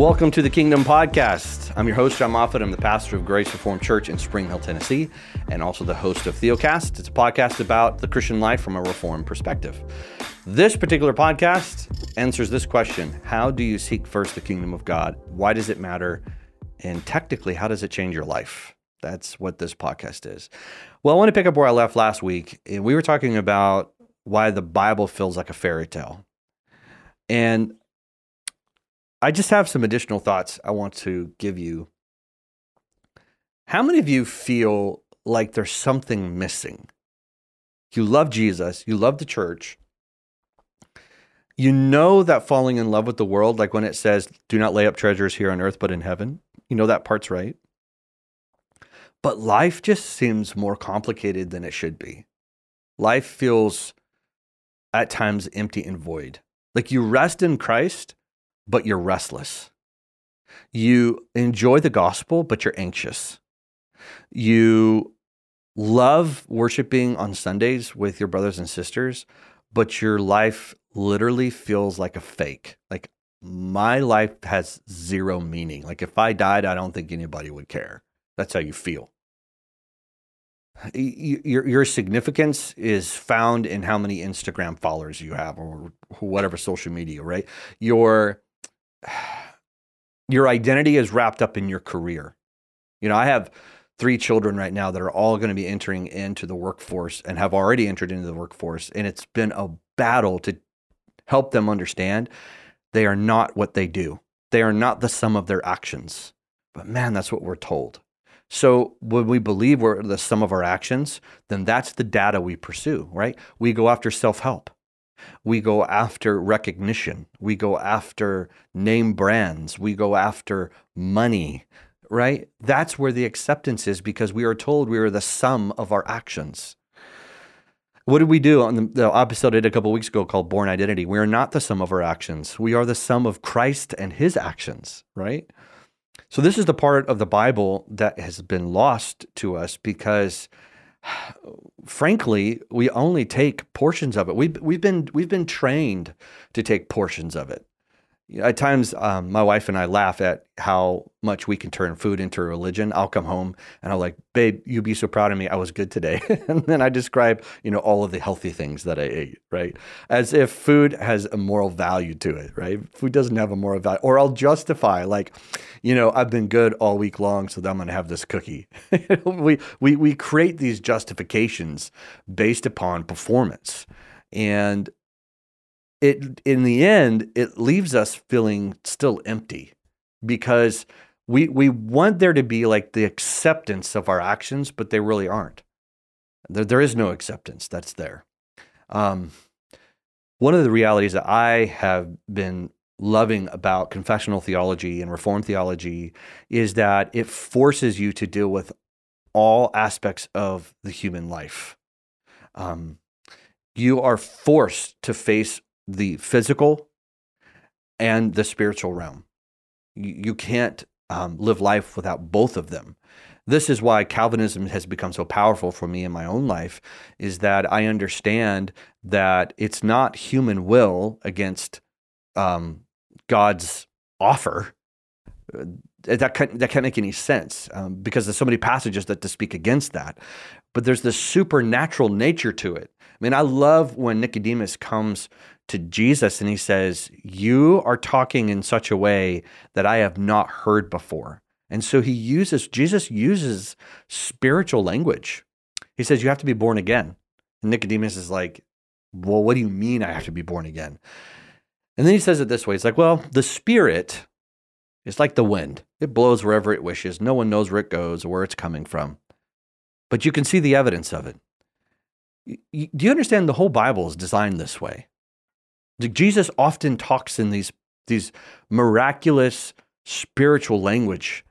Welcome to the Kingdom Podcast. I'm your host, Jon Moffitt. I'm the pastor of Grace Reformed Church in Spring Hill, Tennessee, and also the host of Theocast. It's a podcast about the Christian life from a Reformed perspective. This particular podcast answers this question How do you seek first the kingdom of God? Why does it matter? And technically, how does it change your life? That's what this podcast is. Well, I want to pick up where I left last week. We were talking about why the Bible feels like a fairy tale. And I just have some additional thoughts I want to give you. How many of you feel like there's something missing? You love Jesus, you love the church. You know that falling in love with the world, like when it says, do not lay up treasures here on earth, but in heaven, you know that part's right. But life just seems more complicated than it should be. Life feels at times empty and void. Like you rest in Christ, but you're restless. You enjoy the gospel, but you're anxious. You love worshiping on Sundays with your brothers and sisters, but your life literally feels like a fake. Like my life has zero meaning. Like if I died, I don't think anybody would care. That's how you feel. Your your significance is found in how many Instagram followers you have or whatever social media, right? Your your identity is wrapped up in your career. You know, I have three children right now that are all going to be entering into the workforce and have already entered into the workforce. And it's been a battle to help them understand they are not what they do, they are not the sum of their actions. But man, that's what we're told. So when we believe we're the sum of our actions, then that's the data we pursue, right? We go after self help. We go after recognition. We go after name brands. We go after money, right? That's where the acceptance is because we are told we are the sum of our actions. What did we do on the, the episode I did a couple weeks ago called Born Identity? We are not the sum of our actions. We are the sum of Christ and his actions, right? So, this is the part of the Bible that has been lost to us because frankly, we only take portions of it. We've we've been we've been trained to take portions of it at times um, my wife and i laugh at how much we can turn food into a religion. I'll come home and i'm like babe you'd be so proud of me. I was good today. And then i describe you know all of the healthy things that i ate right? As if food has a moral value to it right? Food doesn't have a moral value. Or i'll justify like you know i've been good all week long so i'm going to have this cookie. We, we we create these justifications based upon performance. And it in the end it leaves us feeling still empty because we we want there to be like the acceptance of our actions but they really aren't. There, there is no acceptance that's there. Um, one of the realities that i have been loving about confessional theology and reformed theology is that it forces you to deal with all aspects of the human life. Um, you are forced to face the physical and the spiritual realm. You, can't um, live life without both of them. This is why Calvinism has become so powerful for me in my own life, is that I understand that it's not human will against um, God's offer. Uh, that can't, that can't make any sense um, because there's so many passages that to speak against that. But there's this supernatural nature to it. I mean, I love when Nicodemus comes to Jesus and he says, You are talking in such a way that I have not heard before. And so he uses, Jesus uses spiritual language. He says, You have to be born again. And Nicodemus is like, Well, what do you mean I have to be born again? And then he says it this way It's like, Well, the spirit is like the wind, it blows wherever it wishes. No one knows where it goes or where it's coming from. But you can see the evidence of it. Do you understand the whole Bible is designed this way? Jesus often talks in these these miraculous spiritual language,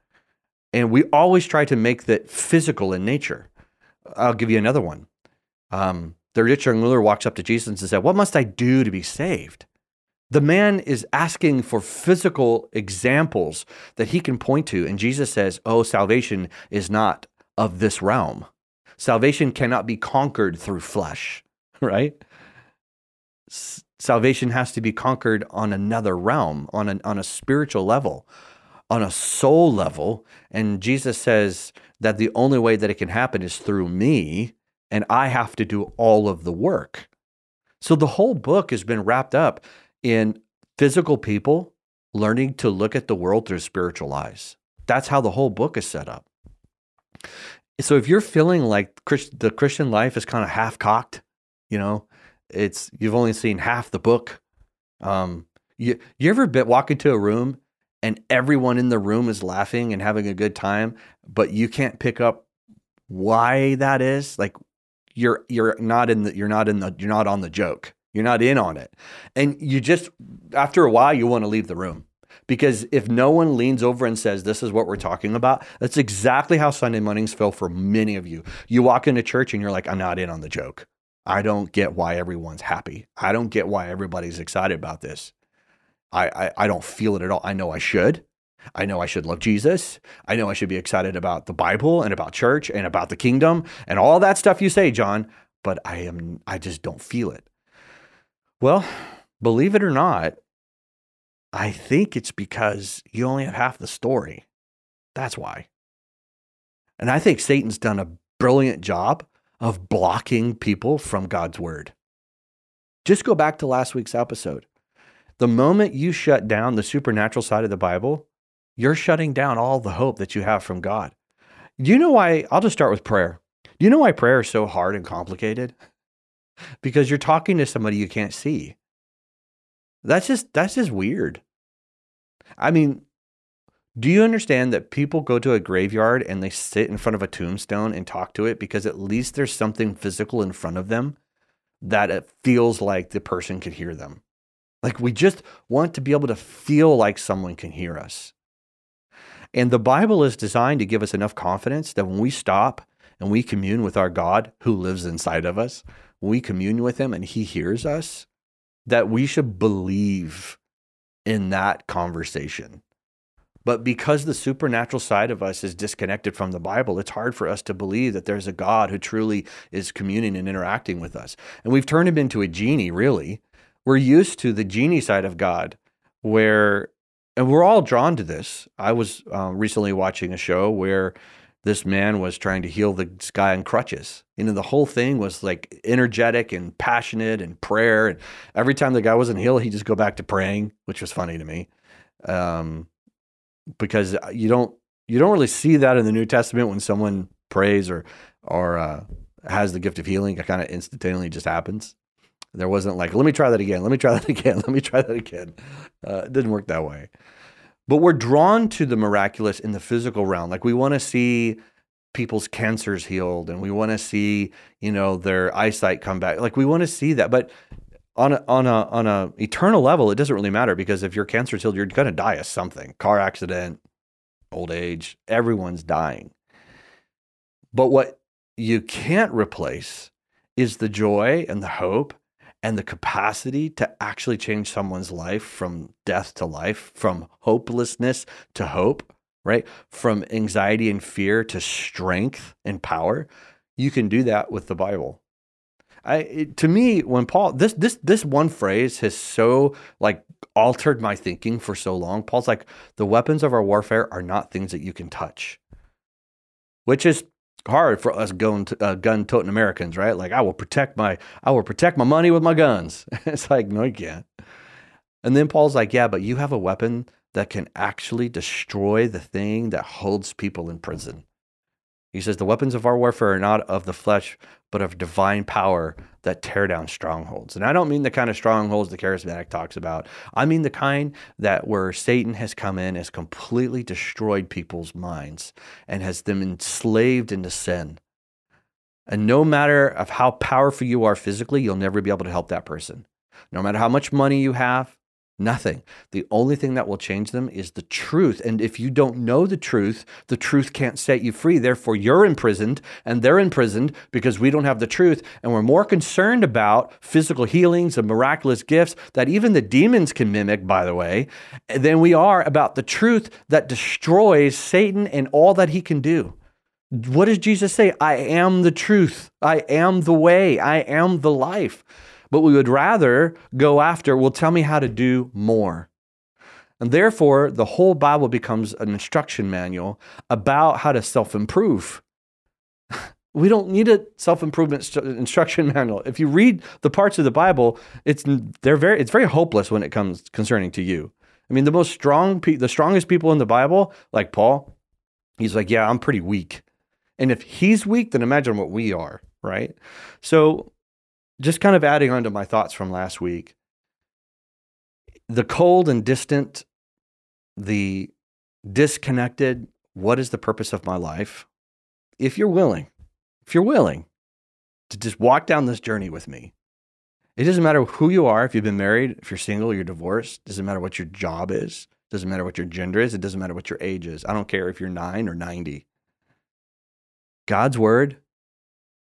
and we always try to make that physical in nature. I'll give you another one. Um, the rich young ruler walks up to Jesus and says, "What must I do to be saved?" The man is asking for physical examples that he can point to, and Jesus says, "Oh, salvation is not of this realm. Salvation cannot be conquered through flesh." Right? Salvation has to be conquered on another realm, on a, on a spiritual level, on a soul level. And Jesus says that the only way that it can happen is through me, and I have to do all of the work. So the whole book has been wrapped up in physical people learning to look at the world through spiritual eyes. That's how the whole book is set up. So if you're feeling like the Christian life is kind of half cocked, you know, it's you've only seen half the book. Um, you you ever walk into a room and everyone in the room is laughing and having a good time, but you can't pick up why that is? Like you're you're not in the you're not in the you're not on the joke. You're not in on it. And you just after a while you want to leave the room. Because if no one leans over and says, This is what we're talking about, that's exactly how Sunday mornings feel for many of you. You walk into church and you're like, I'm not in on the joke. I don't get why everyone's happy. I don't get why everybody's excited about this. I, I, I don't feel it at all. I know I should. I know I should love Jesus. I know I should be excited about the Bible and about church and about the kingdom and all that stuff you say, Jon, but I am I just don't feel it. Well, believe it or not, I think it's because you only have half the story. That's why. And I think Satan's done a brilliant job of blocking people from God's word. Just go back to last week's episode. The moment you shut down the supernatural side of the Bible, you're shutting down all the hope that you have from God. Do you know why? I'll just start with prayer. Do you know why prayer is so hard and complicated? Because you're talking to somebody you can't see. That's just that's just weird. I mean, do you understand that people go to a graveyard and they sit in front of a tombstone and talk to it because at least there's something physical in front of them that it feels like the person could hear them? Like we just want to be able to feel like someone can hear us. And the Bible is designed to give us enough confidence that when we stop and we commune with our God who lives inside of us, we commune with him and he hears us, that we should believe in that conversation. But because the supernatural side of us is disconnected from the Bible, it's hard for us to believe that there's a God who truly is communing and interacting with us. And we've turned him into a genie, really. We're used to the genie side of God, where, and we're all drawn to this. I was um, recently watching a show where this man was trying to heal this guy on crutches. You know, the whole thing was like energetic and passionate and prayer. And every time the guy wasn't healed, he'd just go back to praying, which was funny to me. Um, because you don't you don't really see that in the New Testament when someone prays or or uh, has the gift of healing. It kind of instantaneously just happens. There wasn't like, let me try that again. Let me try that again. Let me try that again. Uh, it didn't work that way. But we're drawn to the miraculous in the physical realm. Like we want to see people's cancers healed and we want to see, you know, their eyesight come back. Like we want to see that. But on a, on a on a eternal level, it doesn't really matter because if your cancer's healed, you're to die of something. Car accident, old age, everyone's dying. But what you can't replace is the joy and the hope and the capacity to actually change someone's life from death to life, from hopelessness to hope, right? From anxiety and fear to strength and power. You can do that with the Bible. I, to me, when Paul this this this one phrase has so like altered my thinking for so long. Paul's like, the weapons of our warfare are not things that you can touch, which is hard for us gun uh, gun toting Americans, right? Like I will protect my I will protect my money with my guns. it's like no, you can't. And then Paul's like, yeah, but you have a weapon that can actually destroy the thing that holds people in prison. He says, The weapons of our warfare are not of the flesh, but of divine power that tear down strongholds. And I don't mean the kind of strongholds the charismatic talks about. I mean the kind that where Satan has come in, has completely destroyed people's minds and has them enslaved into sin. And no matter of how powerful you are physically, you'll never be able to help that person. No matter how much money you have, Nothing. The only thing that will change them is the truth. And if you don't know the truth, the truth can't set you free. Therefore, you're imprisoned and they're imprisoned because we don't have the truth. And we're more concerned about physical healings and miraculous gifts that even the demons can mimic, by the way, than we are about the truth that destroys Satan and all that he can do. What does Jesus say? I am the truth. I am the way. I am the life. But we would rather go after, well, tell me how to do more. And therefore, the whole Bible becomes an instruction manual about how to self improve. we don't need a self improvement instruction manual. If you read the parts of the Bible, it's they're very it's very hopeless when it comes concerning to you. I mean, the most strong pe- the strongest people in the Bible, like Paul, he's like, yeah, I'm pretty weak. And if he's weak, then imagine what we are, right? So, just kind of adding on to my thoughts from last week, the cold and distant the disconnected, what is the purpose of my life? If you're willing, if you're willing to just walk down this journey with me, it doesn't matter who you are, if you've been married, if you're single, you're divorced, doesn't matter what your job is, doesn't matter what your gender is, it doesn't matter what your age is. I don't care if you're nine or 90. God's word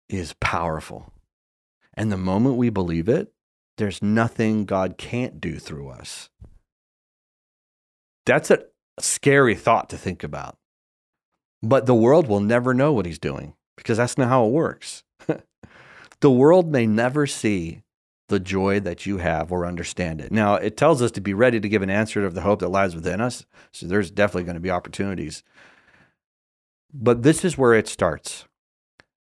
is powerful. And the moment we believe it, there's nothing God can't do through us. That's a scary thought to think about. But the world will never know what he's doing because that's not how it works. the world may never see the joy that you have or understand it. Now, it tells us to be ready to give an answer of the hope that lies within us. So there's definitely going to be opportunities. But this is where it starts.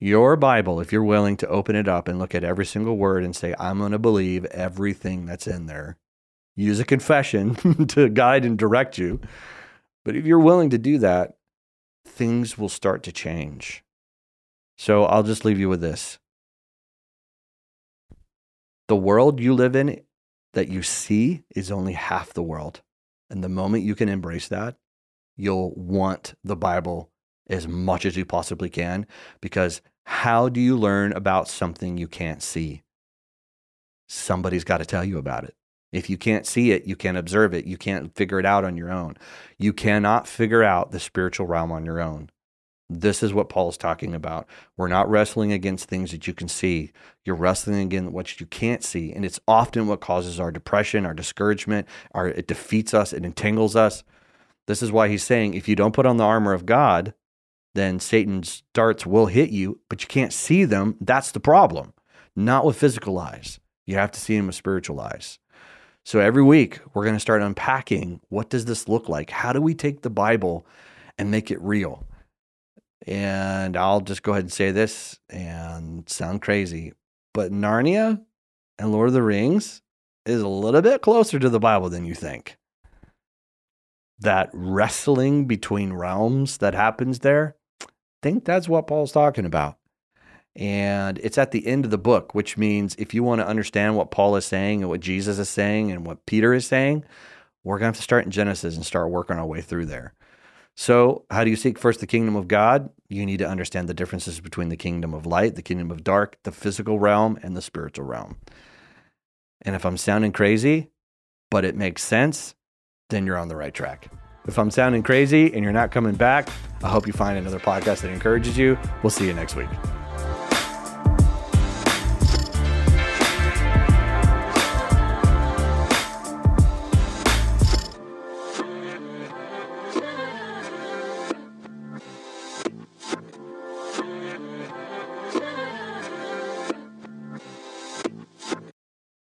Your Bible, if you're willing to open it up and look at every single word and say, I'm going to believe everything that's in there, use a confession to guide and direct you. But if you're willing to do that, things will start to change. So I'll just leave you with this. The world you live in that you see is only half the world. And the moment you can embrace that, you'll want the Bible as much as you possibly can because how do you learn about something you can't see? Somebody's got to tell you about it. If you can't see it, you can't observe it. You can't figure it out on your own. You cannot figure out the spiritual realm on your own. This is what Paul is talking about. We're not wrestling against things that you can see. You're wrestling against what you can't see. And it's often what causes our depression, our discouragement, our, it defeats us, it entangles us. This is why he's saying if you don't put on the armor of God, then Satan's darts will hit you, but you can't see them. That's the problem. Not with physical eyes. You have to see them with spiritual eyes. So every week we're going to start unpacking what does this look like? How do we take the Bible and make it real? And I'll just go ahead and say this and sound crazy, but Narnia and Lord of the Rings is a little bit closer to the Bible than you think. That wrestling between realms that happens there, think that's what Paul's talking about. And it's at the end of the book, which means if you want to understand what Paul is saying and what Jesus is saying and what Peter is saying, we're going to have to start in Genesis and start working our way through there. So, how do you seek first the kingdom of God? You need to understand the differences between the kingdom of light, the kingdom of dark, the physical realm, and the spiritual realm. And if I'm sounding crazy, but it makes sense, then you're on the right track. If I'm sounding crazy and you're not coming back, I hope you find another podcast that encourages you. We'll see you next week.